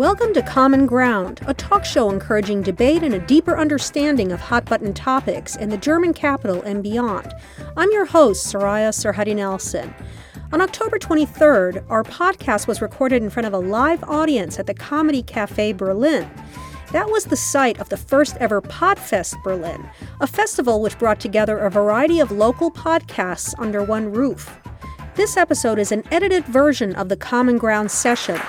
Welcome to Common Ground, a talk show encouraging debate and a deeper understanding of hot button topics in the German capital and beyond. I'm your host, Soraya Sarhaddi Nelson. On October 23rd, our podcast was recorded in front of a live audience at the Comedy Cafe Berlin. That was the site of the first ever Podfest Berlin, a festival which brought together a variety of local podcasts under one roof. This episode is an edited version of the Common Ground session.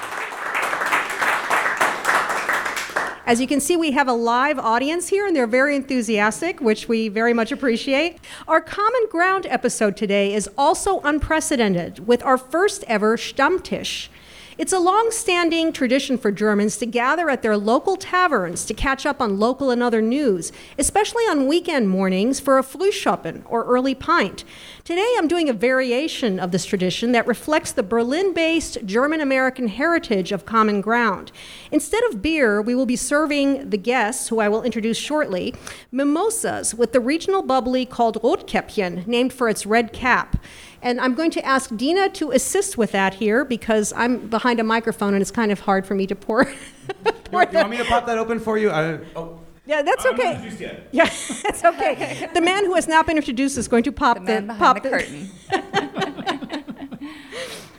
As you can see, we have a live audience here, and they're very enthusiastic, which we very much appreciate. Our Common Ground episode today is also unprecedented with our first ever Stammtisch. It's a long standing tradition for Germans to gather at their local taverns to catch up on local and other news, especially on weekend mornings for a Frühschoppen or early pint. Today I'm doing a variation of this tradition that reflects the Berlin based German American heritage of common ground. Instead of beer, we will be serving the guests, who I will introduce shortly, mimosas with the regional bubbly called Rotkäppchen, named for its red cap. And I'm going to ask Dina to assist with that here because I'm behind a microphone and it's kind of hard for me to pour. pour you, you want me to pop that open for you? I, oh. Yeah, that's okay. Yeah, that's okay. The man who has not been introduced is going to pop the, man the pop the, the curtain.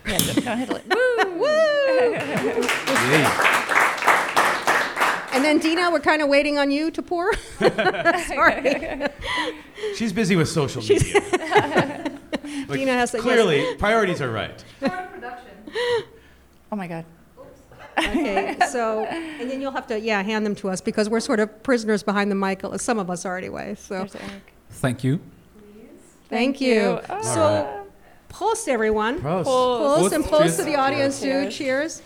yeah, don't, don't. Woo! Woo! And then Dina, we're kind of waiting on you to pour. Sorry. She's busy with social media. Like, Dina has to, clearly yes. priorities are right. production. Oh my God. okay, so and then you'll have to yeah hand them to us because we're sort of prisoners behind the mic. Some of us are anyway. So thank you. Thank, Thank you. you. Oh. So, right. Prost, everyone. Prost. Prost, Prost and prost to the audience too. Cheers.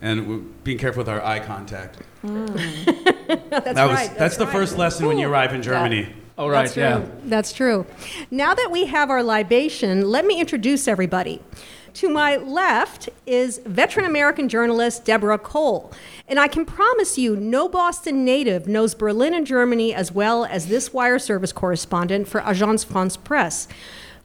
And being careful with our eye contact. Mm. that's that was, right. That's, that's the right. first lesson Ooh. when you arrive in Germany. Oh, right, That's yeah. That's true. Now that we have our libation, let me introduce everybody. To my left is veteran American journalist Deborah Cole. And I can promise you, no Boston native knows Berlin and Germany as well as this wire service correspondent for Agence France Presse.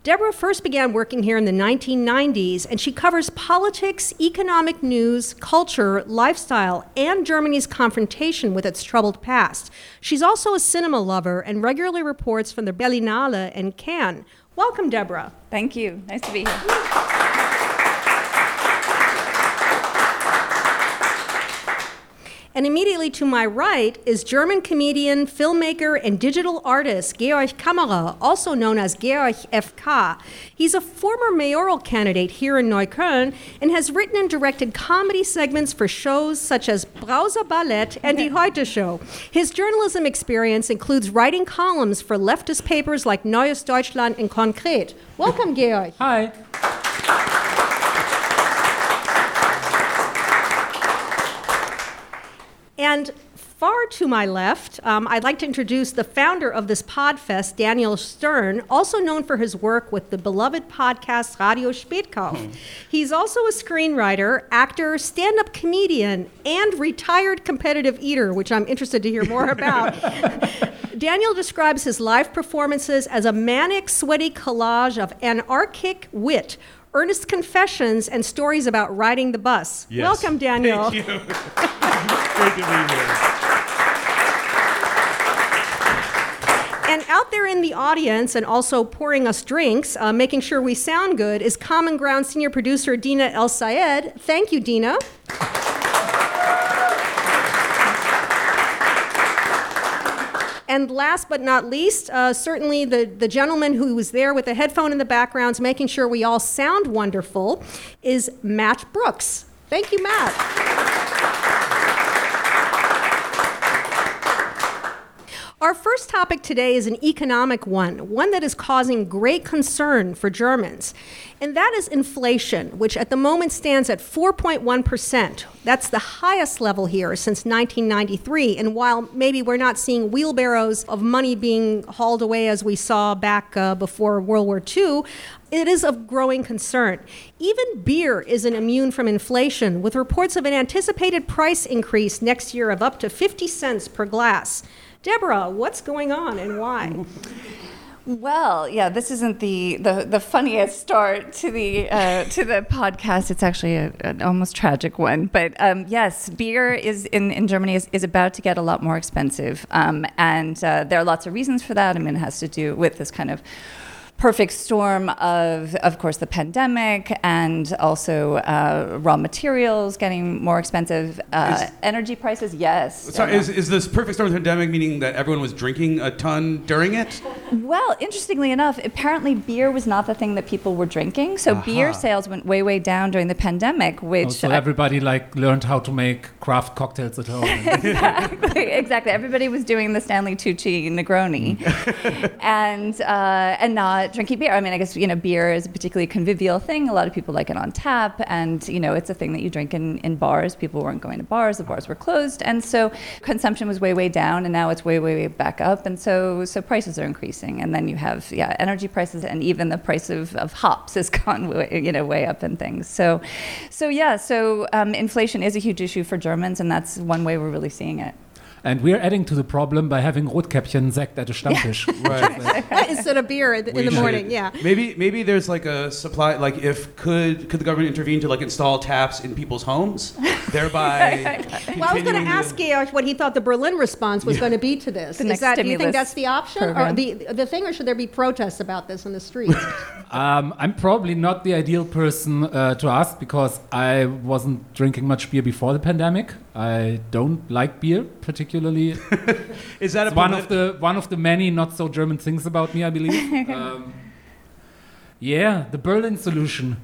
Deborah first began working here in the 1990s, and she covers politics, economic news, culture, lifestyle, and Germany's confrontation with its troubled past. She's also a cinema lover and regularly reports from the Berlinale and Cannes. Welcome, Deborah. Thank you. Nice to be here. And immediately to my right is German comedian, filmmaker, and digital artist Georg Kammerer, also known as Georg FK. He's a former mayoral candidate here in Neukölln and has written and directed comedy segments for shows such as Browser Ballett and Die Heute Show. His journalism experience includes writing columns for leftist papers like Neues Deutschland and Konkret. Welcome, Georg. Hi. And far to my left, um, I'd like to introduce the founder of this Podfest, Daniel Stern, also known for his work with the beloved podcast Radio Spätkauf. Hmm. He's also a screenwriter, actor, stand up comedian, and retired competitive eater, which I'm interested to hear more about. Daniel describes his live performances as a manic, sweaty collage of anarchic wit earnest confessions and stories about riding the bus. Yes. Welcome, Daniel. Thank you. Great to be here. And out there in the audience and also pouring us drinks, uh, making sure we sound good, is Common Ground senior producer Dina Elsayed. Thank you, Dina. And last but not least, uh, certainly the, the gentleman who was there with the headphone in the backgrounds, making sure we all sound wonderful, is Matt Brooks. Thank you, Matt. Our first topic today is an economic one, one that is causing great concern for Germans, and that is inflation, which at the moment stands at 4.1%. That's the highest level here since 1993. And while maybe we're not seeing wheelbarrows of money being hauled away as we saw back uh, before World War II, it is of growing concern. Even beer isn't immune from inflation, with reports of an anticipated price increase next year of up to 50 cents per glass. Deborah, what's going on and why? Well, yeah, this isn't the, the, the funniest start to the uh, to the podcast. It's actually a, an almost tragic one. But um, yes, beer is in, in Germany is, is about to get a lot more expensive, um, and uh, there are lots of reasons for that. I mean, it has to do with this kind of perfect storm of, of course, the pandemic and also uh, raw materials getting more expensive, uh, Is- energy prices. Yes. Sorry, is, is this perfect storm of the pandemic meaning that everyone was drinking a ton during it? Well, interestingly enough, apparently beer was not the thing that people were drinking. So beer sales went way, way down during the pandemic, which Oh, so I- everybody like learned how to make craft cocktails at home. exactly, exactly. Everybody was doing the Stanley Tucci Negroni, and uh, and not drinking beer. I mean, I guess you know, beer is a particularly convivial thing. A lot of people like it on tap, and you know, it's a thing that you drink in, in bars. People weren't going to bars; the bars were closed, and so consumption was way, way down, and now it's way, way, way back up, and so so prices are increasing, and then you have yeah, energy prices, and even the price of, of hops has gone way, you know way up and things. So, so yeah, so um, inflation is a huge issue for Germans, and that's one way we're really seeing it. And we're adding to the problem by having Rotkäppchen Sekt at a Stammtisch. Right. Instead of beer in the, in the morning, yeah. Maybe maybe there's like a supply like if could could the government intervene to like install taps in people's homes, thereby. Well, I was going to ask you what he thought the Berlin response was going to be to this. The Is next that, do you think that's the option, or the the thing, or should there be protests about this in the streets? um, I'm probably not the ideal person uh, to ask because I wasn't drinking much beer before the pandemic. I don't like beer particularly. Is that a It's one of the one of the many not so German things about me, I believe. um, yeah, the Berlin solution.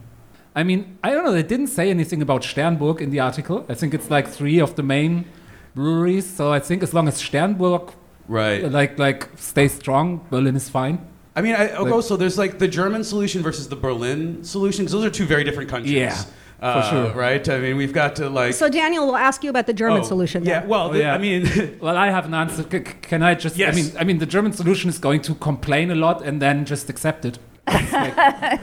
I mean, I don't know. They didn't say anything about Sternburg in the article. I think it's like three of the main breweries. So I think as long as Sternburg right? like like stays strong, Berlin is fine. I mean, I, Like- also there's like the German solution versus the Berlin solution because those are two very different countries. Yeah, uh, for sure. Right. I mean, we've got to like. so Daniel will ask you about the German oh, solution. Yeah. then. Well, Oh, the- yeah. I mean, Well, I have an answer. C- c- can I just? Yes. I mean, I mean, the German solution is going to complain a lot and then just accept it.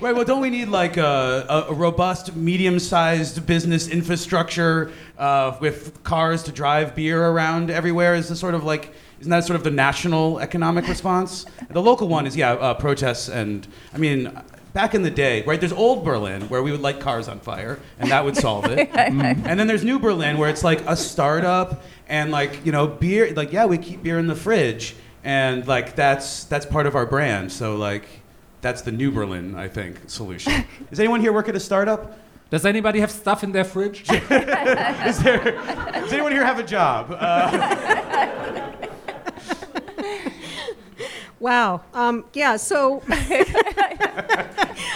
Right. Well, don't we need like a, a, a robust, medium-sized business infrastructure uh, with cars to drive beer around everywhere? Is this sort of like isn't that sort of the national economic response? The local one is yeah, uh, protests and I mean. Back in the day, right? There's old Berlin where we would light cars on fire, and that would solve it. And then there's new Berlin where it's like a startup and like you know beer. Like yeah, we keep beer in the fridge, and like that's that's part of our brand. So like that's the new Berlin, I think, solution. Does anyone here work at a startup? Does anybody have stuff in their fridge? Is there, does anyone here have a job? Uh, Wow. Um, yeah. So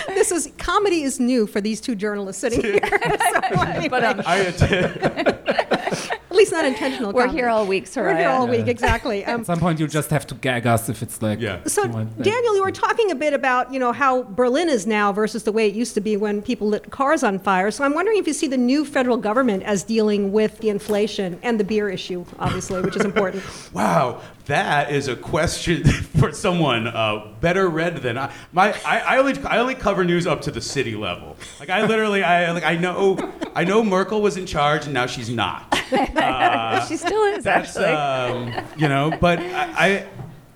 this is comedy is new for these two journalists sitting here. So anyway, But um, I, at least not intentional. we're comedy. here all week, Soraya. We're here all week. Exactly. Um, At some point, you just have to gag us if it's like. Yeah. So, you Daniel, you were talking a bit about you know how Berlin is now versus the way it used to be when people lit cars on fire. So I'm wondering if you see the new federal government as dealing with the inflation and the beer issue, obviously, which is important. wow, that is a question for someone uh, better read than I. My, I, I only, I only cover news up to the city level. Like I literally, I like, I know, I know Merkel was in charge and now she's not. she still is That's actually. um, you know, but I, I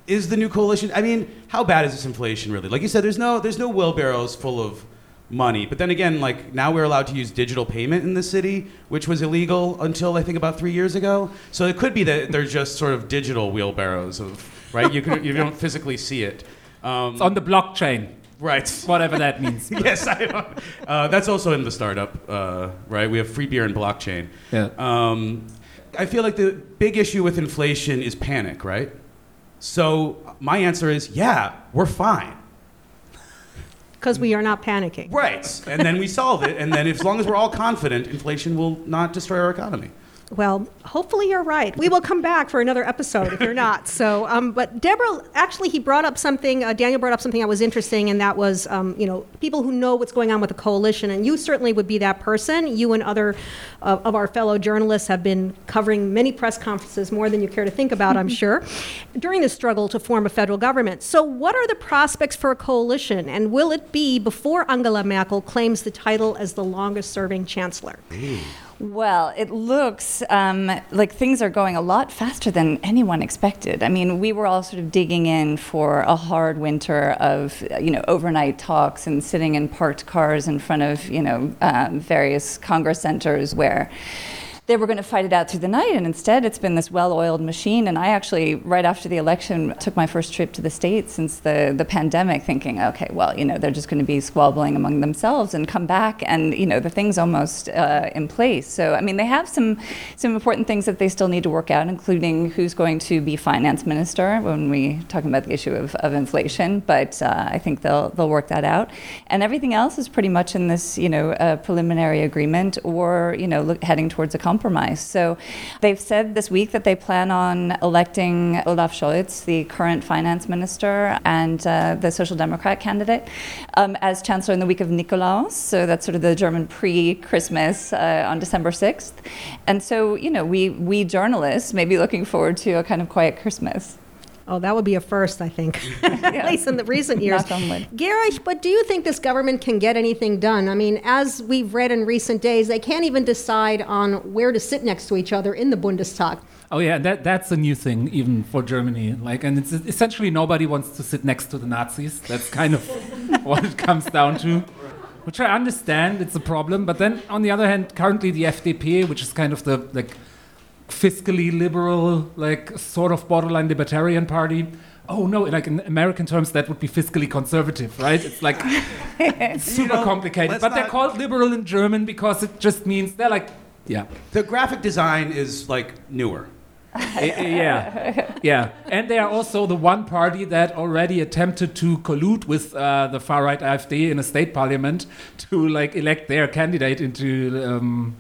is the new coalition. I mean, how bad is this inflation really? Like you said, there's no there's no wheelbarrows full of money. But then again, like now we're allowed to use digital payment in the city, which was illegal until I think about three years ago. So it could be that they're just sort of digital wheelbarrows of right. You can you don't physically see it. Um, It's on the blockchain, right. whatever that means. yes, I. Uh, that's also in the startup, uh, right? We have free beer and blockchain. Yeah. Um, I feel like the big issue with inflation is panic, right? So my answer is, yeah, we're fine. Because we are not panicking. Right. And then we solve it. And then as long as we're all confident, inflation will not destroy our economy. Well, hopefully you're right. We will come back for another episode if you're not. So, um, but Deborah, actually, he brought up something. Uh, Daniel brought up something that was interesting, and that was, um, you know, people who know what's going on with the coalition, and you certainly would be that person. You and other uh, of our fellow journalists have been covering many press conferences, more than you care to think about, I'm sure, during the struggle to form a federal government. So, what are the prospects for a coalition, and will it be before Angela Merkel claims the title as the longest-serving chancellor? Well, it looks um, like things are going a lot faster than anyone expected. I mean, we were all sort of digging in for a hard winter of, you know, overnight talks and sitting in parked cars in front of, you know, um, various Congress centers where they were going to fight it out through the night, and instead it's been this well-oiled machine. And I actually, right after the election, took my first trip to the states since the the pandemic, thinking, okay, well, you know, they're just going to be squabbling among themselves and come back, and you know, the thing's almost uh, in place. So, I mean, they have some some important things that they still need to work out, including who's going to be finance minister when we talking about the issue of, of inflation. But uh, I think they'll they'll work that out, and everything else is pretty much in this, you know, uh, preliminary agreement or you know, look, heading towards a compromise. So they've said this week that they plan on electing Olaf Scholz, the current finance minister and uh, the Social Democrat candidate, um, as chancellor in the week of Nikolaus. So that's sort of the German pre-Christmas uh, on December 6th. And so, you know, we, we journalists may be looking forward to a kind of quiet Christmas. Oh, that would be a first, I think, at least in the recent years. Knock on wood. Georg, but do you think this government can get anything done? I mean, as we've read in recent days, they can't even decide on where to sit next to each other in the Bundestag. Oh yeah, that that's a new thing even for Germany. Like, and it's essentially nobody wants to sit next to the Nazis. That's kind of what it comes down to. Which I understand, it's a problem. But then on the other hand, currently the FDP, which is kind of the like fiscally liberal, like sort of borderline libertarian party. Oh no, like in American terms, that would be fiscally conservative, right? It's like super know, complicated. But they're called liberal in German because it just means they're like, yeah. The graphic design is like newer. Eh, eh, yeah, yeah, and they are also the one party that already attempted to collude with uh, the far right AfD in a state parliament to like elect their candidate into um,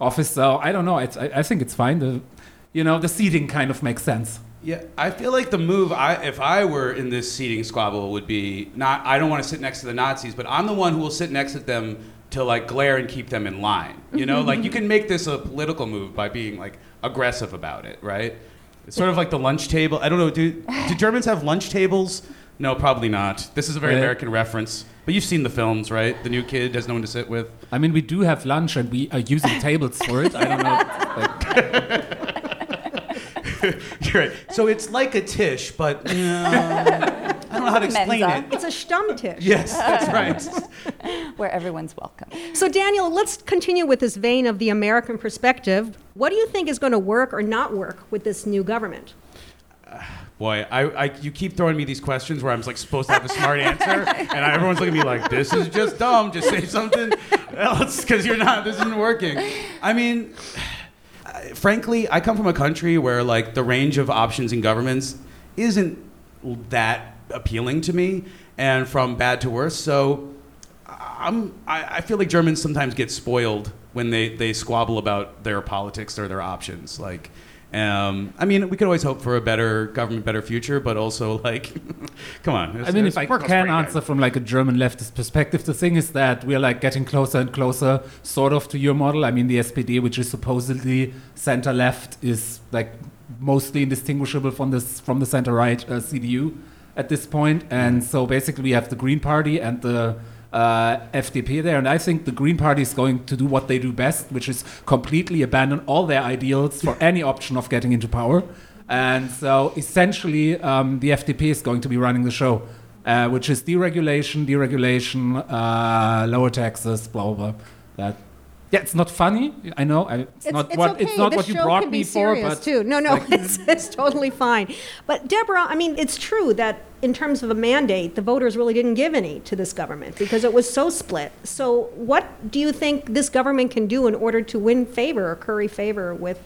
office. So I don't know. It's, I, I think it's fine. The, you know, the seating kind of makes sense. Yeah, I feel like the move, I, if I were in this seating squabble, would be not. I don't want to sit next to the Nazis, but I'm the one who will sit next to them to like glare and keep them in line. You know, like you can make this a political move by being like aggressive about it, right? It's sort of like the lunch table. I don't know. Do do Germans have lunch tables? No, probably not. This is a very Right. American reference. But you've seen the films, right? The new kid has no one to sit with. I mean, we do have lunch and we are using tables for it. I don't know. Like, You're right. So it's like a tish, but uh, I don't know how to explain Mensa. it. It's a Stammtisch. Yes, that's right. Where everyone's welcome. So, Daniel, let's continue with this vein of the American perspective. What do you think is going to work or not work with this new government? Boy, I, I, you keep throwing me these questions where I'm like supposed to have a smart answer, and I, everyone's looking at me like, "This is just dumb. Just say something else because you're not. This isn't working." I mean, frankly, I come from a country where like the range of options in governments isn't that appealing to me, and from bad to worse. So, I'm, I, I feel like Germans sometimes get spoiled when they, they squabble about their politics or their options. Like, um, I mean, we could always hope for a better government, better future, but also like, come on. I mean, if I can answer from like a German leftist perspective, the thing is that we are like getting closer and closer, sort of, to your model. I mean, the SPD, which is supposedly center left, is like mostly indistinguishable from this from the center right uh, CDU at this point, and so basically we have the Green Party and the uh, FDP there, and I think the Green Party is going to do what they do best, which is completely abandon all their ideals for any option of getting into power. And so essentially, um, the FDP is going to be running the show, uh, which is deregulation, deregulation, uh, lower taxes, blah, blah, blah. That, yeah, it's not funny. I know. I, it's, not what it's not this what you brought me for, but too. No, no, it's, it's totally fine. But Deborah, I mean, it's true that in terms of a mandate, the voters really didn't give any to this government because it was so split. So, what do you think this government can do in order to win favor or curry favor with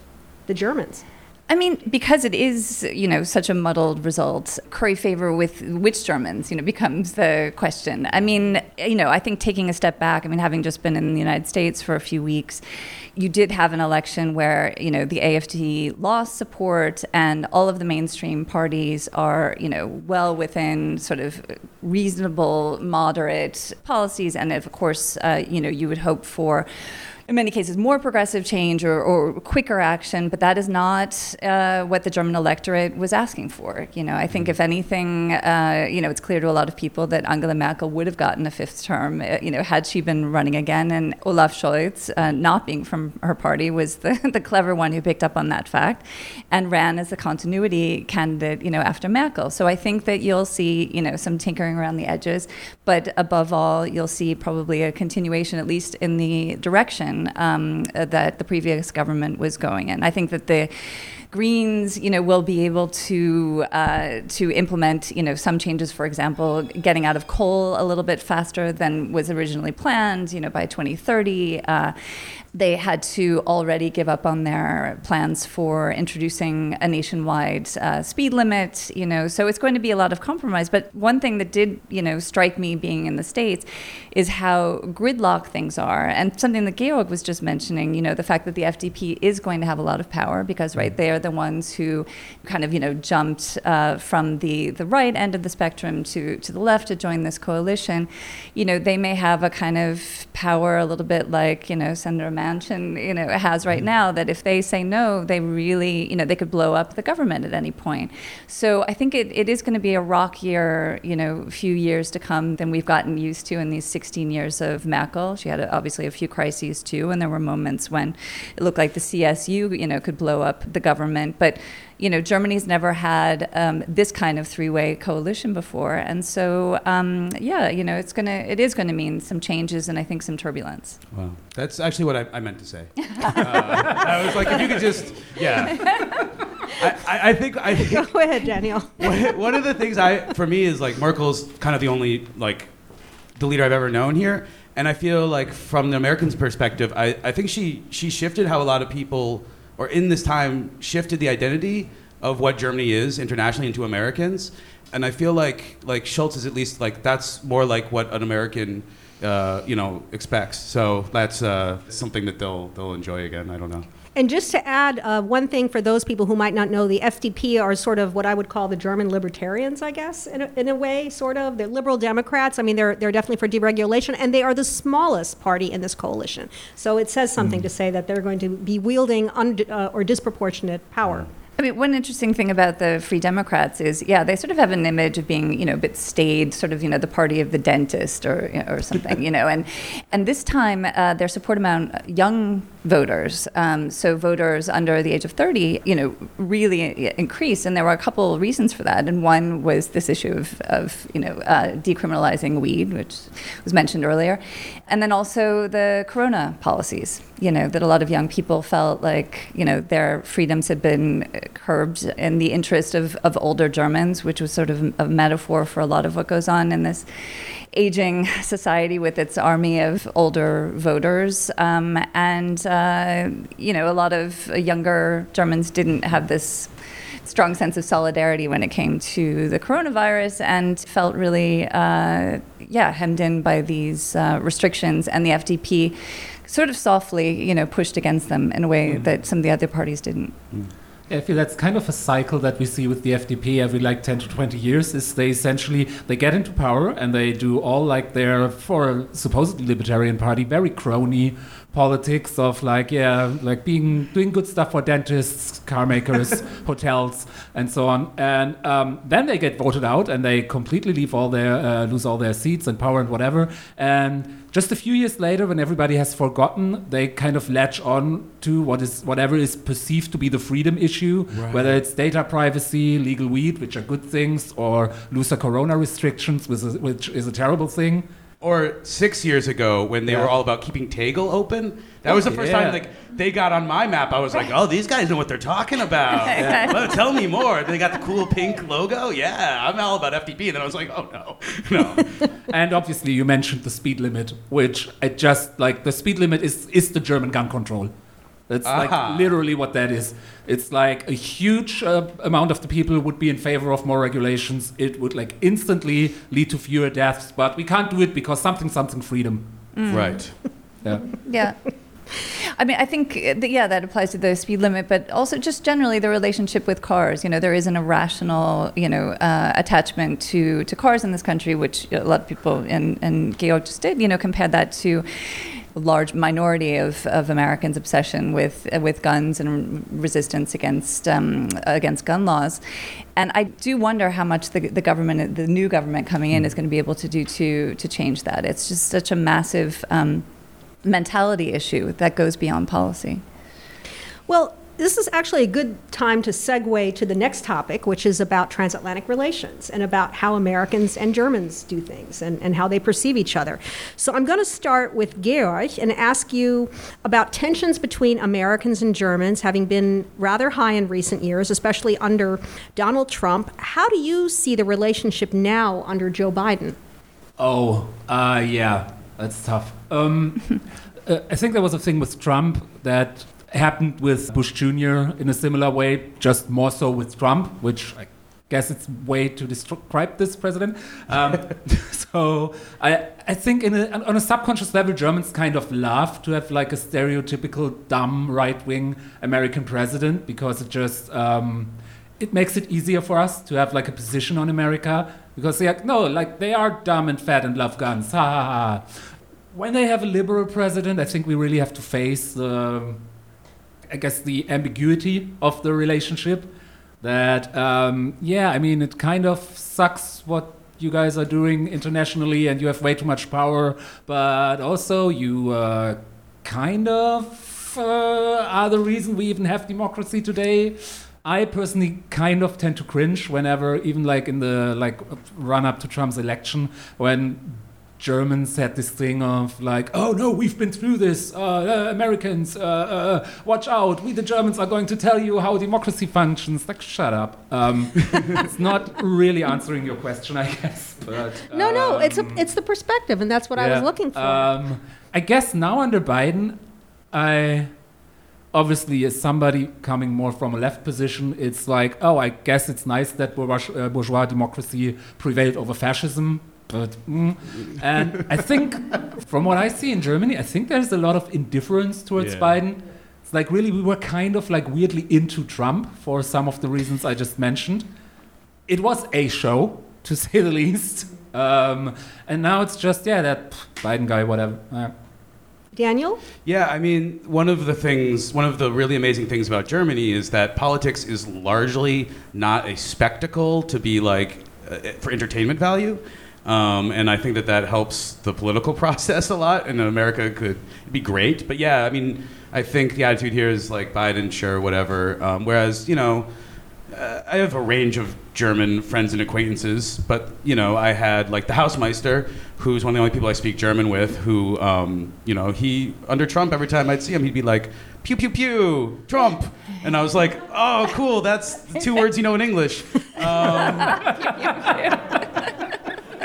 the Germans? I mean, because it is, you know, such a muddled result, curry favor with which Germans, you know, becomes the question. I mean, you know, I think taking a step back, I mean, having just been in the United States for a few weeks, you did have an election where, you know, the AFD lost support and all of the mainstream parties are, you know, well within sort of reasonable, moderate policies. And of course, uh, you know, you would hope for in many cases, more progressive change or, or quicker action, but that is not uh, what the German electorate was asking for. You know, I think if anything, uh, you know, it's clear to a lot of people that Angela Merkel would have gotten a fifth term, uh, you know, had she been running again. And Olaf Scholz, uh, not being from her party, was the, the clever one who picked up on that fact and ran as the continuity candidate, you know, after Merkel. So I think that you'll see, you know, some tinkering around the edges, but above all, you'll see probably a continuation, at least in the direction um, that the previous government was going in. I think that the Greens, you know, will be able to uh, to implement, you know, some changes. For example, getting out of coal a little bit faster than was originally planned. You know, by 2030. Uh, they had to already give up on their plans for introducing a nationwide uh, speed limit, you know, so it's going to be a lot of compromise. But one thing that did, you know, strike me being in the States is how gridlock things are. And something that Georg was just mentioning, you know, the fact that the FDP is going to have a lot of power because, right, they are the ones who kind of, you know, jumped uh, from the, the right end of the spectrum to, to the left to join this coalition. You know, they may have a kind of power a little bit like, you know, Senator Manchin, you know, has right now that if they say no, they really, you know, they could blow up the government at any point. So I think it, it is going to be a rockier, you know, few years to come than we've gotten used to in these 16 years of Merkel. She had a, obviously a few crises too, and there were moments when it looked like the CSU, you know, could blow up the government. But you know, Germany's never had um, this kind of three-way coalition before, and so um, yeah, you know, it's gonna, it is gonna mean some changes and I think some turbulence. Wow, that's actually what I, I meant to say. uh, I was like, if you could just, yeah. I, I, I think I think Go ahead, Daniel. one one of the things I, for me, is like Merkel's kind of the only like the leader I've ever known here, and I feel like from the Americans' perspective, I, I think she she shifted how a lot of people, or in this time, shifted the identity of what Germany is internationally into Americans, and I feel like like Scholz is at least like that's more like what an American. Uh, you know, expects. So that's uh, something that they'll they'll enjoy again. I don't know. And just to add uh, one thing for those people who might not know, the FDP are sort of what I would call the German libertarians, I guess, in a, in a way, sort of. They're liberal Democrats. I mean, they're, they're definitely for deregulation, and they are the smallest party in this coalition. So it says something to say that they're going to be wielding und- uh, or disproportionate power. I mean, one interesting thing about the Free Democrats is, yeah, they sort of have an image of being, you know, a bit staid, sort of, you know, the party of the dentist or you know, or something, you know. And and this time, uh, their support among young voters, um, so voters under the age of 30, you know, really increased. And there were a couple reasons for that. And one was this issue of, of you know, uh, decriminalizing weed, which was mentioned earlier, and then also the Corona policies. You know, that a lot of young people felt like, you know, their freedoms had been curbed in the interest of, of older Germans, which was sort of a metaphor for a lot of what goes on in this aging society with its army of older voters. Um, and, uh, you know, a lot of younger Germans didn't have this strong sense of solidarity when it came to the coronavirus and felt really, uh, yeah, hemmed in by these uh, restrictions. And the FDP sort of softly, you know, pushed against them in a way that some of the other parties didn't. I feel that's kind of a cycle that we see with the FDP every like 10 to 20 years is they essentially they get into power and they do all like their for supposedly libertarian party very crony politics of like yeah like being doing good stuff for dentists car makers hotels and so on and um, then they get voted out and they completely leave all their uh, lose all their seats and power and whatever and just a few years later, when everybody has forgotten, they kind of latch on to what is whatever is perceived to be the freedom issue, Right. whether it's data privacy, legal weed, which are good things, or looser corona restrictions, which is, which is a terrible thing. Or six years ago, when they Yeah. were all about keeping Tegel open, that was the first Yeah. time like they got on my map. I was like, "Oh, these guys know what they're talking about. Well, tell me more." They got the cool pink logo. Yeah, I'm all about FDP. And then I was like, "Oh no, no." and obviously, you mentioned the speed limit, which it just like the speed limit is is the German gun control. That's Aha. like literally what that is. It's like a huge uh, amount of the people would be in favor of more regulations. It would like instantly lead to fewer deaths, but we can't do it because something something freedom. Right. Yeah. Yeah. I mean, I think uh, that, yeah, that applies to the speed limit, but also just generally the relationship with cars. You know, there is an irrational, you know, uh, attachment to, to cars in this country, which a lot of people and and Georg just did. You know, compared that to large minority of, of Americans' obsession with with guns and resistance against um, against gun laws. And I do wonder how much the, the government, the new government coming in, is going to be able to do to to change that. It's just such a massive um, mentality issue that goes beyond policy. Well, this is actually a good time to segue to the next topic, which is about transatlantic relations and about how Americans and Germans do things and, and how they perceive each other. So I'm going to start with Georg and ask you about tensions between Americans and Germans having been rather high in recent years, especially under Donald Trump. How do you see the relationship now under Joe Biden? Oh, uh, yeah, that's tough. Um, uh, I think there was a thing with Trump that happened with Bush Jr. in a similar way, just more so with Trump, which I guess it's way to describe this president. Um, so I, I think a, on a subconscious level, Germans kind of love to have like a stereotypical dumb right-wing American president because it just um, it makes it easier for us to have like a position on America because they are no like they are dumb and fat and love guns. Ha ha ha. When they have a liberal president, I think we really have to face the I guess the ambiguity of the relationship. That um, yeah, I mean, it kind of sucks what you guys are doing internationally, and you have way too much power. But also, you uh, kind of uh, are the reason we even have democracy today. I personally kind of tend to cringe whenever, even like in the like run up to Trump's election, when Germans had this thing of like, oh no, we've been through this. Uh, uh, Americans, uh, uh, watch out. We, the Germans, are going to tell you how democracy functions. Like, shut up. Um, it's not really answering your question, I guess. But no, no, it's a, um, it's the perspective, and that's what I was looking for. Um, I guess now under Biden, I obviously as somebody coming more from a left position, it's like, oh, I guess it's nice that uh, bourgeois democracy prevailed over fascism but mm. and I think from what I see in Germany, I think there's a lot of indifference towards Yeah. Biden. It's like really we were kind of like weirdly into Trump for some of the reasons I just mentioned. It was a show to say the least, um, and now it's just yeah that Biden guy whatever. Uh, Daniel? Yeah, I mean, one of the things, one of the really amazing things about Germany is that politics is largely not a spectacle to be like uh, for entertainment value. Um, and I think that that helps the political process a lot. And America could be great. But yeah, I mean, I think the attitude here is like Biden, sure, whatever. Um, whereas, you know, uh, I have a range of German friends and acquaintances, but you know, I had like the Hausmeister, who's one of the only people I speak German with. Who, um, you know, he under Trump, every time I'd see him, he'd be like, "Pew pew pew, Trump," and I was like, "Oh, cool, that's the two words you know in English."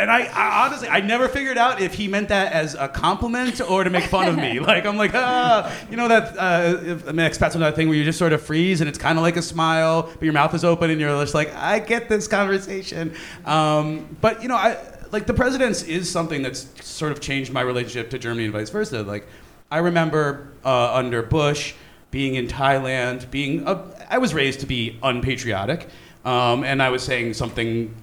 And I, I honestly, I never figured out if he meant that as a compliment or to make fun of me. Like I'm like, ah, you know that uh, if- I mean, expats that thing where you just sort of freeze and it's kind of like a smile, but your mouth is open and you're just like, I get this conversation. Um, but you know, I like the president's is something that's sort of changed my relationship to Germany and vice versa. Like I remember uh, under Bush being in Thailand, being a, I was raised to be unpatriotic, um, and I was saying something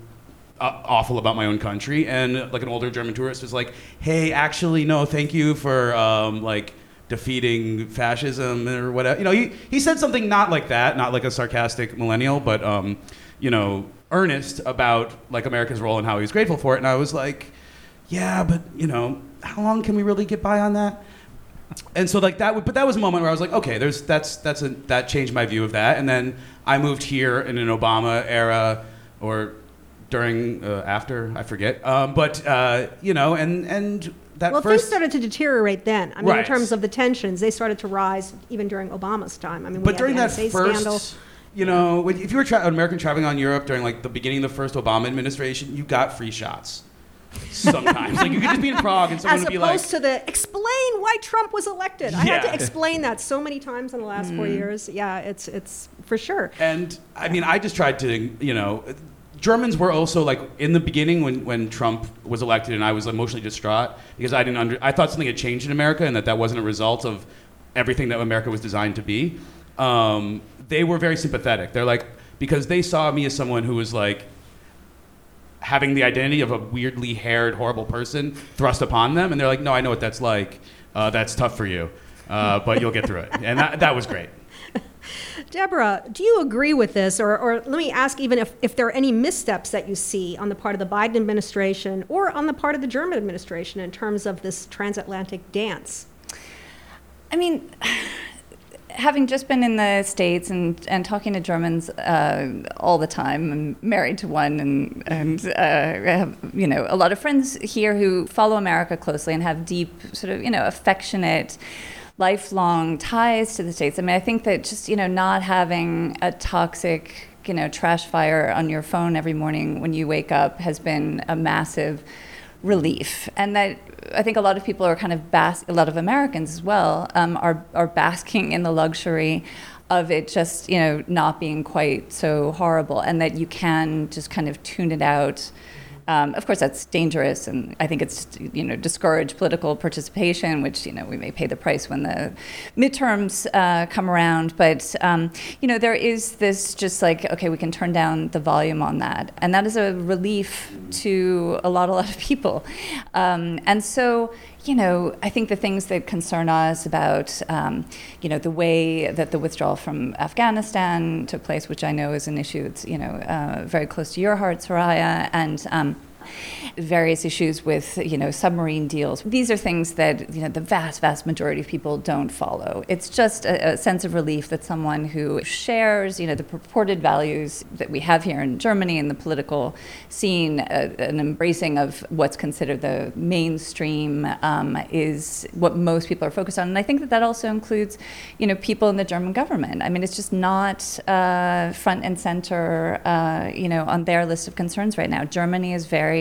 awful about my own country. And like an older german tourist was like hey actually no thank you for um, like defeating fascism or whatever. You know he, he said something not like that not like a sarcastic millennial but um, you know earnest about like america's role and how he was grateful for it. And i was like yeah but you know how long can we really get by on that? And so like that but that was a moment where i was like okay there's that's that's a that changed my view of that. And then i moved here in an obama era or during uh, after i forget um, but uh, you know and and that Well, first things started to deteriorate then. I mean, in terms of the tensions, they started to rise even during Obama's time. I mean, we but during that NSA first scandal. you know when, if you were tra- an american traveling on europe during like the beginning of the first obama administration you got free shots sometimes like you could just be in prague and someone As would be like, opposed to the explain why Trump was elected. I had to explain that so many times in the last four years. Yeah, it's it's for sure. And I mean, I just tried to, you know, Germans were also like in the beginning when, when Trump was elected, and I was emotionally distraught because I didn't under, I thought something had changed in America, and that that wasn't a result of everything that America was designed to be. Um, they were very sympathetic. They're like because they saw me as someone who was like having the identity of a weirdly haired, horrible person thrust upon them, and they're like, no, I know what that's like. uh, that's tough for you, uh, but you'll get through it. And that, that was great. Deborah, do you agree with this? Or, or let me ask even if, if there are any missteps that you see on the part of the Biden administration or on the part of the German administration in terms of this transatlantic dance? I mean, having just been in the States and, and talking to Germans uh, all the time, I'm married to one, and, and uh, have, you know, a lot of friends here who follow America closely and have deep, sort of, you know, affectionate, lifelong ties to the States. I mean, I think that just, you know, not having a toxic, you know, trash fire on your phone every morning when you wake up has been a massive relief. And that I think a lot of people are kind of bas- a lot of Americans as well um, are are basking in the luxury of it just you know not being quite so horrible, and that you can just kind of tune it out. Um, of course, that's dangerous, and I think it's you know discourage political participation, which you know we may pay the price when the midterms uh, come around. But um, you know there is this just like okay, we can turn down the volume on that, and that is a relief to a lot, a lot of people. Um, and so you know, I think the things that concern us about, um, you know, the way that the withdrawal from Afghanistan took place, which I know is an issue that's, you know, uh, very close to your heart, Soraya, and um, various issues with, you know, submarine deals. These are things that, you know, the vast, vast majority of people don't follow. It's just a, a sense of relief that someone who shares, you know, the purported values that we have here in Germany in the political scene, uh, an embracing of what's considered the mainstream um, is what most people are focused on. And I think that that also includes, you know, people in the German government. I mean, it's just not uh, front and center, uh, you know, on their list of concerns right now. Germany is very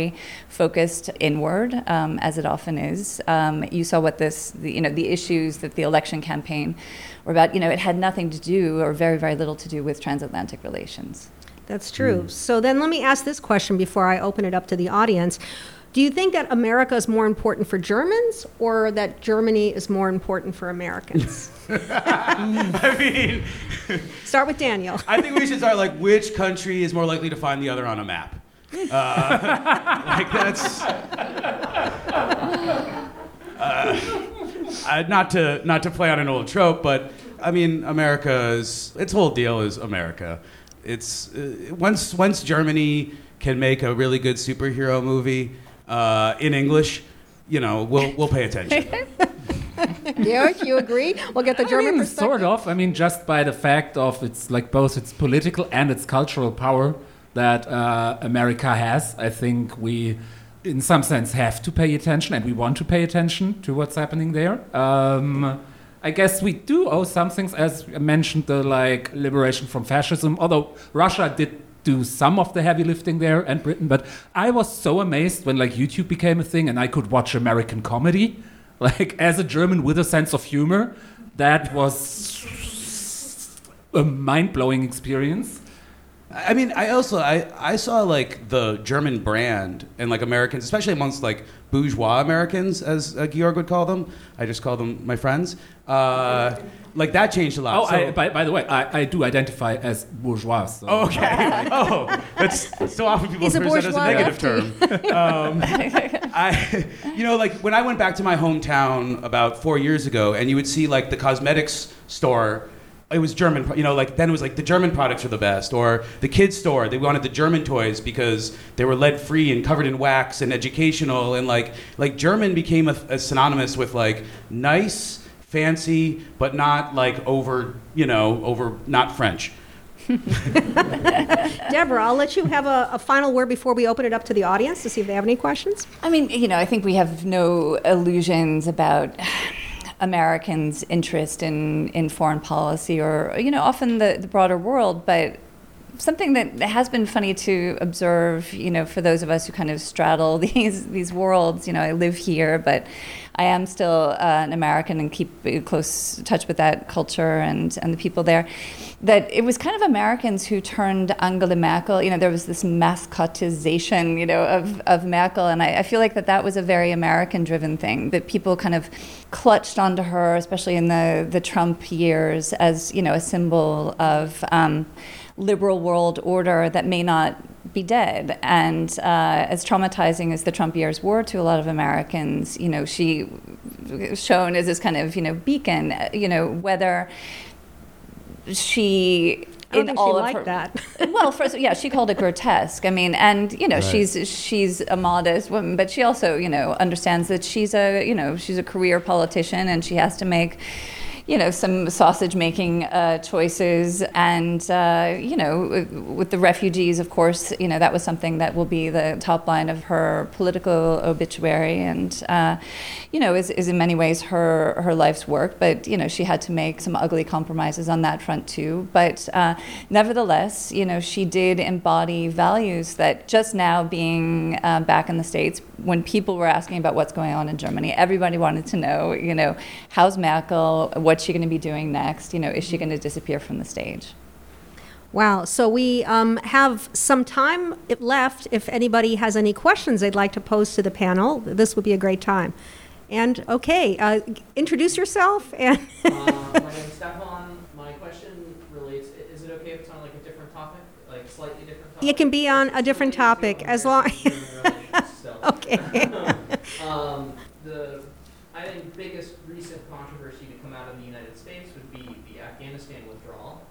focused inward, um, as it often is. Um, you saw what this, the, you know, the issues that the election campaign were about. You know, it had nothing to do, or very, very little to do, with transatlantic relations. That's true. So then let me ask this question before I open it up to the audience. Do you think that America is more important for Germans or that Germany is more important for Americans? I mean, Start with Daniel. I think we should start like which country is more likely to find the other on a map. Uh, like that's uh, not to not to play on an old trope, but I mean America's its whole deal is America. It's uh, once once Germany can make a really good superhero movie uh, in English, you know, we'll we'll pay attention. Georg, you agree? We'll get the German I mean, perspective. sort of. I mean, just by the fact of its like both its political and its cultural power that uh, America has, I think we, in some sense, have to pay attention, and we want to pay attention to what's happening there. Um, I guess we do owe some things, as I mentioned, the like liberation from fascism. Although Russia did do some of the heavy lifting there, and Britain, but I was so amazed when like YouTube became a thing, and I could watch American comedy. Like as a German with a sense of humor, that was a mind blowing experience. I mean, I also I, I saw like the German brand and like Americans, especially amongst like bourgeois Americans, as uh, Georg would call them. I just call them my friends. Uh, like that changed a lot. Oh, So- I, by, by the way, I, I do identify as bourgeois. So. Oh, okay. oh, that's so often people He's a present as a negative lefty. term. Um, I, you know, like when I went back to my hometown about four years ago, and you would see like the cosmetics store. It was German, you know, like then it was like the German products are the best, or the kids store. They wanted the German toys because they were lead free and covered in wax and educational, and like like German became a, a synonymous with like nice, fancy, but not like over, you know, over not French. Deborah, I'll let you have a, a final word before we open it up to the audience to see if they have any questions. I mean, you know, I think we have no illusions about Americans' interest in, in foreign policy or, you know, often the, the broader world, but something that has been funny to observe, you know, for those of us who kind of straddle these these worlds. You know, I live here, but I am still uh, an American and keep close touch with that culture and and the people there. That it was kind of Americans who turned Angela Merkel. You know, there was this mascotization, you know, of of Merkel, and I, I feel like that that was a very American-driven thing. That people kind of clutched onto her, especially in the the Trump years, as you know, a symbol of. Um, liberal world order that may not be dead. And uh, as traumatizing as the Trump years were to a lot of Americans, you know, she shown as this kind of you know beacon. uh, You know whether she. I don't in think all she of liked her- that. well, first, yeah, she called it grotesque. I mean, and you know, Right. she's she's a modest woman, but she also, you know, understands that she's a, you know, she's a career politician, and she has to make, you know, some sausage making uh, choices, and uh, you know, with the refugees, of course, you know, that was something that will be the top line of her political obituary, and uh, you know, is, is in many ways her her life's work. But you know, she had to make some ugly compromises on that front too. But uh, nevertheless, you know, she did embody values that just now being uh, back in the states, when people were asking about what's going on in Germany, everybody wanted to know, you know, how's Merkel? What's she going to be doing next? You know, is she going to disappear from the stage? Wow. So we um, have some time left. If anybody has any questions they'd like to pose to the panel, this would be a great time. And okay, uh, introduce yourself and Uh, my name is Stefan. My question relates, is it okay if it's on like a different topic, like slightly different topic? It can be on a different topic, as long- Human okay. Um, the, I think biggest recent controversy to come out of the United States would be the Afghanistan withdrawal.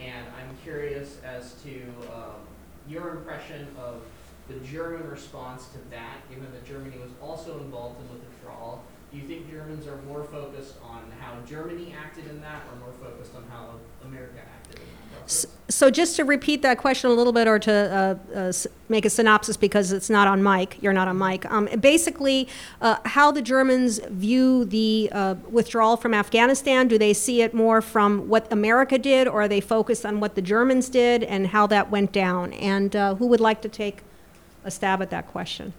And I'm curious as to, um, your impression of the German response to that, given that Germany was also involved in the withdrawal. Do you think Germans are more focused on how Germany acted in that, or more focused on how America acted in that? So just to repeat that question a little bit, or to uh, uh, make a synopsis because it's not on mic, you're not on mic. Um, basically, uh, how the Germans view the uh, withdrawal from Afghanistan. Do they see it more from what America did, or are they focused on what the Germans did and how that went down? And uh, who would like to take a stab at that question?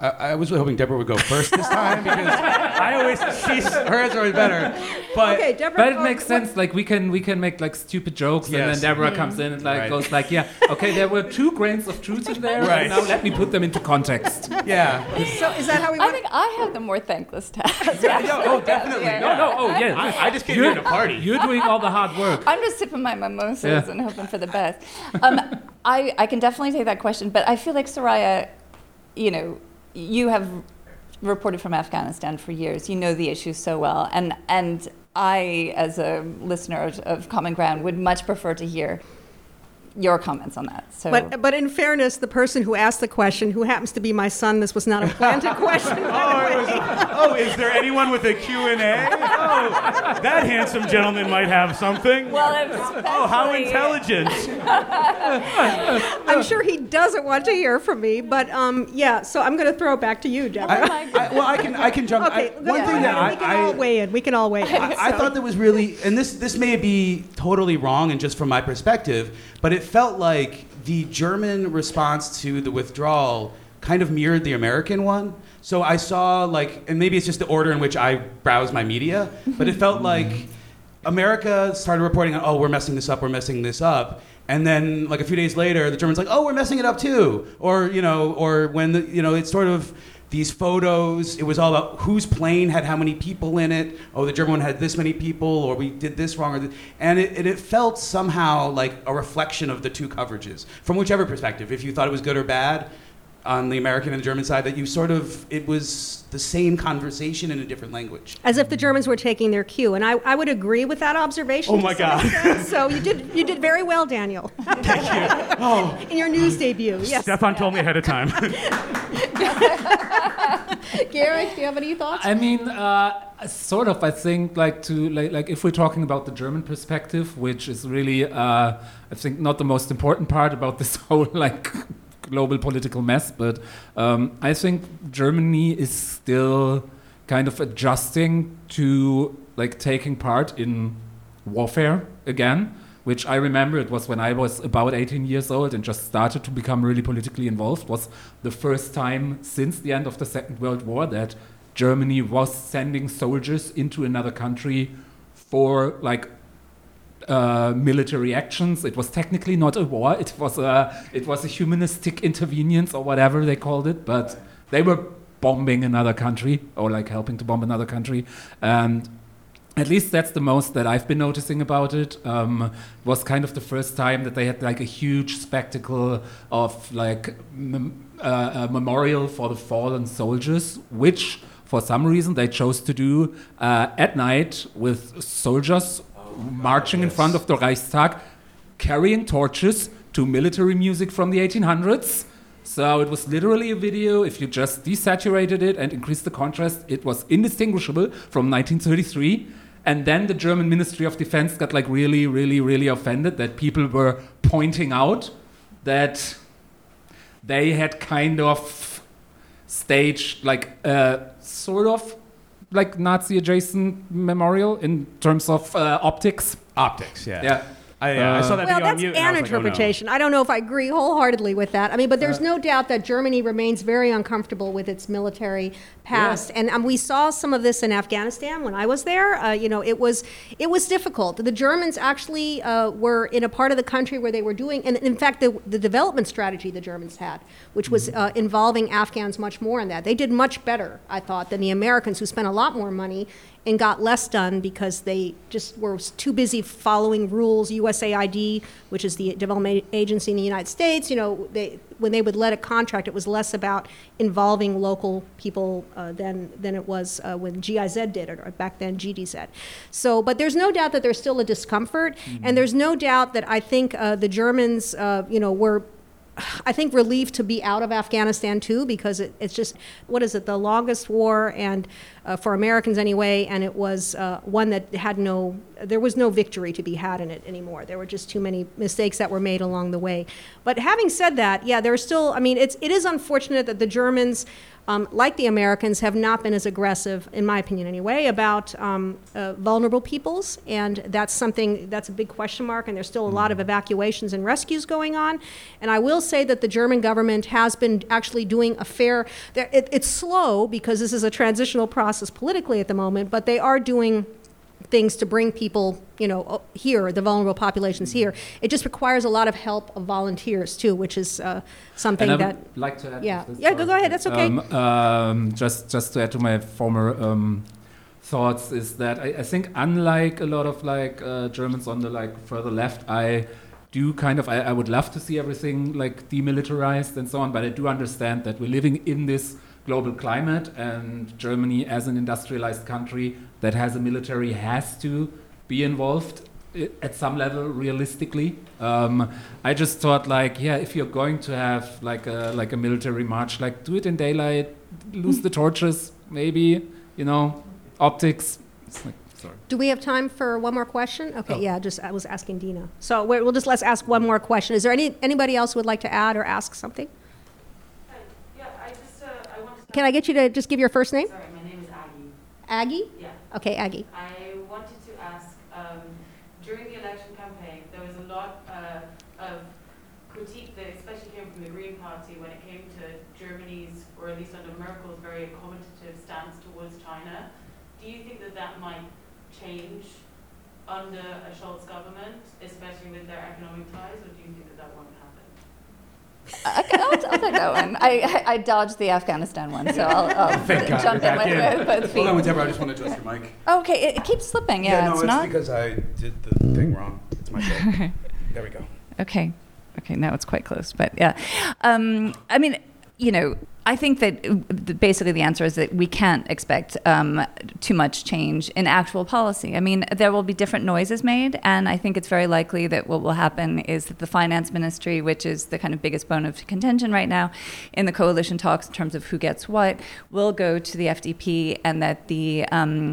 I, I was hoping Deborah would go first this time because I always she's hers are always better. But okay, Deborah. But it makes what- sense. Like we can we can make like stupid jokes, and then Deborah comes in and like Right. goes like, yeah, okay, there were two grains of truth in there. Right. Now let me put them into context. yeah. So is that how we I think I have the more thankless task. No, oh, definitely. Yeah, No, no, oh yeah. I, I just came here to party. You're doing all the hard work. I'm just sipping my mimosas Yeah. and hoping for the best. Um, I, I can definitely take that question, but I feel like Soraya, you know, you have reported from Afghanistan for years. You know the issues so well, and and I, as a listener of, of Common Ground, would much prefer to hear your comments on that. So, But, but in fairness, the person who asked the question, who happens to be my son, this was not a planted question. by Oh, it way. was, oh, is there anyone with a Q&A? Oh, that handsome gentleman might have something. well, Oh, how intelligent. I'm sure he doesn't want to hear from me, but um, yeah. So I'm going to throw it back to you, Deborah. I, I, well, I can I can jump. okay, I, one ahead. thing that I, we can I all weigh in. We can all weigh in. I, I So- thought that was really, and this this may be totally wrong, and just from my perspective, but it felt like the German response to the withdrawal kind of mirrored the American one. So I saw like, and maybe it's just the order in which I browse my media, but it felt like America started reporting on, oh, we're messing this up, we're messing this up. And then, like a few days later, the Germans like, oh, we're messing it up too, or you know, or when the, you know, it's sort of these photos. It was all about whose plane had how many people in it. Oh, the German one had this many people, or we did this wrong, or th- and it, it, it felt somehow like a reflection of the two coverages from whichever perspective. If you thought it was good or bad on the American and the German side, that you sort of it was the same conversation in a different language. As if the Germans were taking their cue, and I, I would agree with that observation. Oh my some God. So you did you did very well, Daniel. Thank you. Oh. In your news debut, yes. Stefan told me ahead of time. Georg, do you have any thoughts? I mean, uh, sort of. I think like to like, like if we're talking about the German perspective, which is really, uh, I think, not the most important part about this whole like global political mess, but um, I think Germany is still kind of adjusting to like taking part in warfare again. Which I remember it was when I was about 18 years old and just started to become really politically involved. Was the first time since the end of the Second World War that Germany was sending soldiers into another country for like uh, military actions. It was technically not a war. It was a it was a humanistic intervenience or whatever they called it. But they were bombing another country or like helping to bomb another country, and at least that's the most that I've been noticing about it. Um, it was kind of the first time that they had like a huge spectacle of like mem- uh, a memorial for the fallen soldiers, which for some reason, they chose to do uh, at night with soldiers marching in front of the Reichstag, carrying torches to military music from the 1800s. So it was literally a video. If you just desaturated it and increased the contrast, it was indistinguishable from 1933. And then the German Ministry of Defense got like really, really, really offended that people were pointing out that they had kind of staged like a sort of like Nazi adjacent memorial in terms of uh, optics. Optics, yeah. Yeah. I, yeah, I saw Uh, that Well, video on that's mute. and I an was like, oh, no. interpretation. I don't know if I agree wholeheartedly with that. I mean, but there's no doubt that Germany remains very uncomfortable with its military past, and um, we saw some of this in Afghanistan when I was there. Uh, you know, it was it was difficult. The Germans actually uh, were in a part of the country where they were doing, and in fact, the, the development strategy the Germans had, which was uh, involving Afghans much more in that. They did much better, I thought, than the Americans, who spent a lot more money and got less done because they just were too busy following rules. USAID, which is the development agency in the United States, you know, they, when they would let a contract, it was less about involving local people uh, than than it was uh, when GIZ did it, or back then GTZ. So, but there's no doubt that there's still a discomfort, and there's no doubt that I think uh, the Germans, uh, you know, were I think relieved to be out of Afghanistan too, because it, it's just what is it, the longest war, and uh, for Americans anyway, and it was uh, one that had no, there was no victory to be had in it anymore. There were just too many mistakes that were made along the way. But having said that, yeah, there's still, I mean, it's it is unfortunate that the Germans. Um, like the Americans, have not been as aggressive, in my opinion anyway, about um, uh, vulnerable peoples. And that's something that's a big question mark, and there's still a lot of evacuations and rescues going on. And I will say that the German government has been actually doing a fair, it, it's slow because this is a transitional process politically at the moment, but they are doing things to bring people, you know, here, the vulnerable populations here. It just requires a lot of help of volunteers too, which is uh, something and I that. would like to add. Yeah. to Yeah, go- go ahead, that's okay. Um, um, just just to add to my former um, thoughts is that I, I think unlike a lot of like uh, Germans on the like further left, I do kind of I, I would love to see everything like demilitarized and so on, but I do understand that we're living in this global climate and Germany as an industrialized country that has a military has to be involved at some level realistically um, i just thought like yeah if you're going to have like a like a military march like do it in daylight lose the torches maybe you know optics like sorry Do we have time for one more question? Okay, Oh. yeah, just, I was asking Dina. So we're- we'll just, let's ask one more question. Is there any, anybody else who would like to add or ask something? Yeah, I just, uh, I wanted to. Can I get you to just give your first name? Sorry, my name is Aggie. Aggie? Yeah. Okay, Aggie. I wanted to ask, um, during the election campaign, there was a lot, uh, of critique that especially came from the Green Party when it came to Germany's, or at least under Merkel's, very accommodative stance towards China. Do you think that that might change under a Scholz government, especially with their economic ties, or do you think that that won't happen? Okay, I'll, I'll take that one. I, I, I dodged the Afghanistan one, so I'll, I'll Thank God jump you're in back with, in. with both feet. Hold on, Deborah. I just want to adjust your mic. Okay, it, it keeps slipping. Yeah, no, it's it's not. because I did the thing wrong. It's my fault. there we go. Okay. Okay, now it's quite close, but yeah. Um, I mean, you know, I think that uh, basically the answer is that we can't expect um, too much change in actual policy. I mean, there will be different noises made, and I think it's very likely that what will happen is that the finance ministry, which is the kind of biggest bone of contention right now in the coalition talks in terms of who gets what, will go to the FDP, and that the um,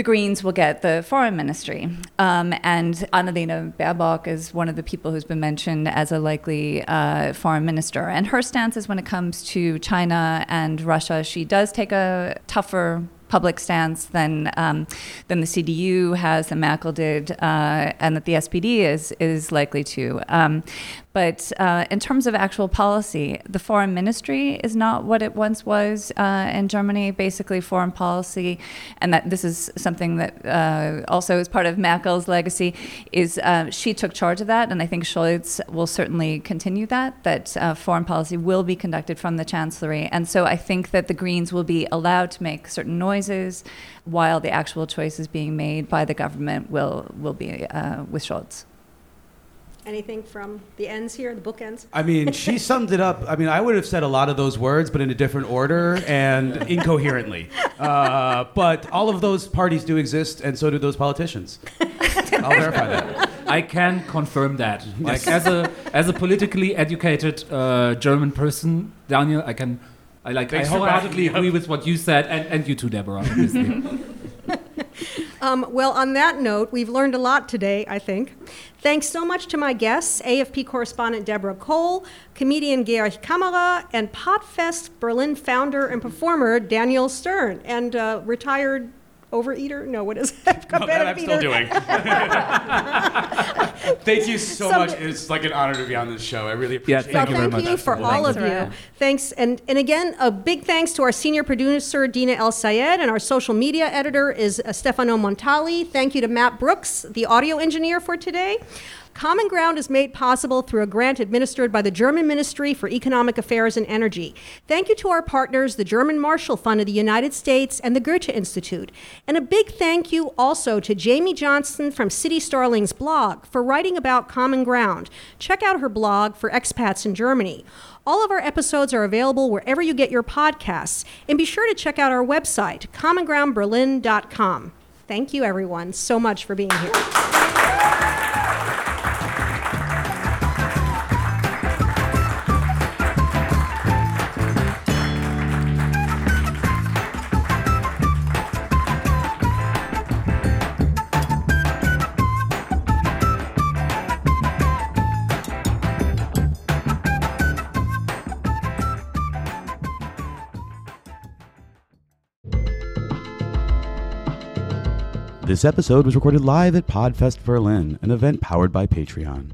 the Greens will get the foreign ministry. Um, and Annalena Baerbock is one of the people who's been mentioned as a likely uh, foreign minister. And her stance is when it comes to China and Russia, she does take a tougher public stance than um, than the CDU has, and Merkel did, uh, and that the SPD is is likely to. Um, but uh, in terms of actual policy, the foreign ministry is not what it once was uh, in Germany. Basically, foreign policy, and that this is something that uh, also is part of Merkel's legacy. Is uh, she took charge of that, and I think Scholz will certainly continue that. That uh, foreign policy will be conducted from the chancellery, and so I think that the Greens will be allowed to make certain noises, while the actual choices being made by the government will will be uh, with Scholz. Anything from the ends here, the bookends? I mean, she summed it up. I mean, I would have said a lot of those words, but in a different order and incoherently. Uh, but all of those parties do exist, and so do those politicians. I'll verify that. I can confirm that. Like as a as a politically educated uh, German person, Daniel, I can. I like. Thanks I wholeheartedly backing me up. agree with what you said, and, and you too, Deborah. Obviously. Um, well, on that note, we've learned a lot today, I think. Thanks so much to my guests, AFP correspondent Deborah Cole, comedian Georg Kammerer, and Podfest Berlin founder and performer Daniel Stern, and uh, retired overeater? No, what is it? No, that I'm still doing. Thank you so Some- much. It's like an honor to be on this show. I really appreciate Well, Thank you very thank much. you for all thanks, of you. Soraya. Thanks, and and again, a big thanks to our senior producer Dina Elsayed, and our social media editor is uh, Stefano Montali. Thank you to Matt Brooks, the audio engineer for today. Common Ground is made possible through a grant administered by the German Ministry for Economic Affairs and Energy. Thank you to our partners, the German Marshall Fund of the United States and the Goethe Institute. And a big thank you also to Jamie Johnson from City Starling's blog for writing about Common Ground. Check out her blog for expats in Germany. All of our episodes are available wherever you get your podcasts. And be sure to check out our website, commongroundberlin.com. Thank you, everyone, so much for being here. This episode was recorded live at Podfest Berlin, an event powered by Patreon.